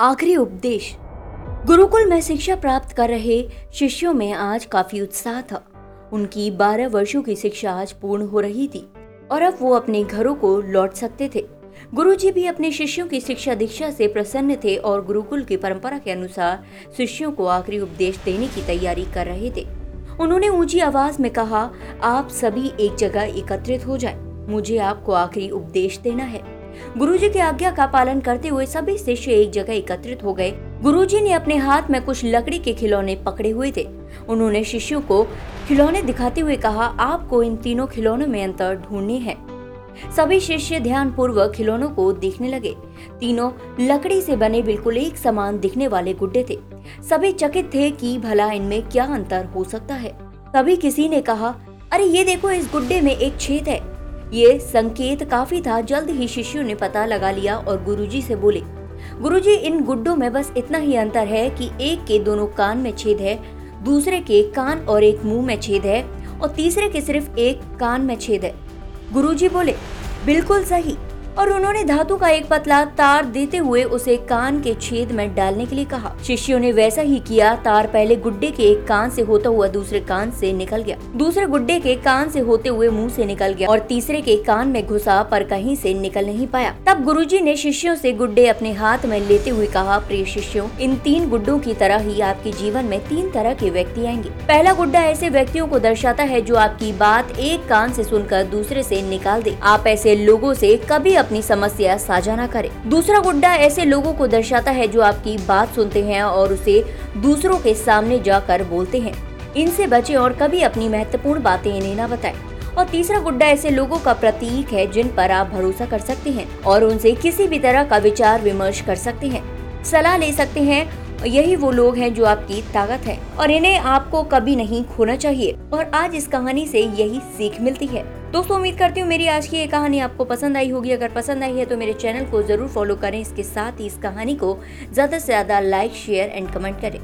आखिरी उपदेश। गुरुकुल में शिक्षा प्राप्त कर रहे शिष्यों में आज काफ़ी उत्साह था। उनकी बारह वर्षों की शिक्षा आज पूर्ण हो रही थी और अब वो अपने घरों को लौट सकते थे। गुरुजी भी अपने शिष्यों की शिक्षा दीक्षा से प्रसन्न थे और गुरुकुल की परंपरा के अनुसार शिष्यों को आखिरी उपदेश देने की तैयारी कर रहे थे। उन्होंने ऊँची आवाज़ में कहा, आप सभी एक जगह एकत्रित हो जाएँ। मुझे आपको आखिरी उपदेश देना है। गुरुजी की आज्ञा का पालन करते हुए सभी शिष्य एक जगह एकत्रित हो गए। गुरुजी ने अपने हाथ में कुछ लकड़ी के खिलौने पकड़े हुए थे। उन्होंने शिष्यों को खिलौने दिखाते हुए कहा, आपको इन तीनों खिलौनों में अंतर ढूँढने हैं। सभी शिष्य ध्यान पूर्वक खिलौनों को देखने लगे। तीनों लकड़ी से बने बिल्कुल एक समान दिखने वाले गुड्डे थे। सभी चकित थे कि भला इनमें क्या अंतर हो सकता है। तभी किसी ने कहा, अरे, ये देखो, इस गुड्डे में एक छेद है। ये संकेत काफ़ी था। जल्द ही शिष्यों ने पता लगा लिया और गुरुजी से बोले, गुरुजी, इन गुड्डों में बस इतना ही अंतर है कि एक के दोनों कान में छेद है, दूसरे के कान और एक मुँह में छेद है और तीसरे के सिर्फ़ एक कान में छेद है। गुरुजी बोले, बिल्कुल सही। और उन्होंने धातु का एक पतला तार देते हुए उसे कान के छेद में डालने के लिए कहा। शिष्यों ने वैसा ही किया। तार पहले गुड्डे के एक कान से होता हुआ दूसरे कान से निकल गया। दूसरे गुड्डे के कान से होते हुए मुँह से निकल गया और तीसरे के कान में घुसा पर कहीं से निकल नहीं पाया। तब गुरुजी ने शिष्यों से गुड्डे अपने हाथ में लेते हुए कहा, प्रिय शिष्यों, इन तीन गुड्डों की तरह ही आपके जीवन में तीन तरह के व्यक्ति आएँगे। पहला गुड्डा ऐसे व्यक्तियों को दर्शाता है जो आपकी बात एक कान से सुनकर दूसरे से निकाल दे। आप ऐसे लोगों से कभी अपनी समस्या साझा न करें। दूसरा गुड्डा ऐसे लोगों को दर्शाता है जो आपकी बात सुनते हैं और उसे दूसरों के सामने जाकर बोलते हैं। इनसे बचे और कभी अपनी महत्वपूर्ण बातें इन्हें न बताएँ। और तीसरा गुड्डा ऐसे लोगों का प्रतीक है जिन पर आप भरोसा कर सकते हैं और उनसे किसी भी तरह का विचार विमर्श कर सकते हैं। सलाह ले सकते हैं, यही वो लोग हैं जो आपकी ताकत है। और इन्हें आपको कभी नहीं खोना चाहिए। और आज इस कहानी से यही सीख मिलती है। दोस्तों, उम्मीद करती हूँ मेरी आज की ये कहानी आपको पसंद आई होगी। अगर पसंद आई है तो मेरे चैनल को ज़रूर फॉलो करें। इसके साथ ही इस कहानी को ज़्यादा से ज़्यादा लाइक, शेयर एंड कमेंट करें।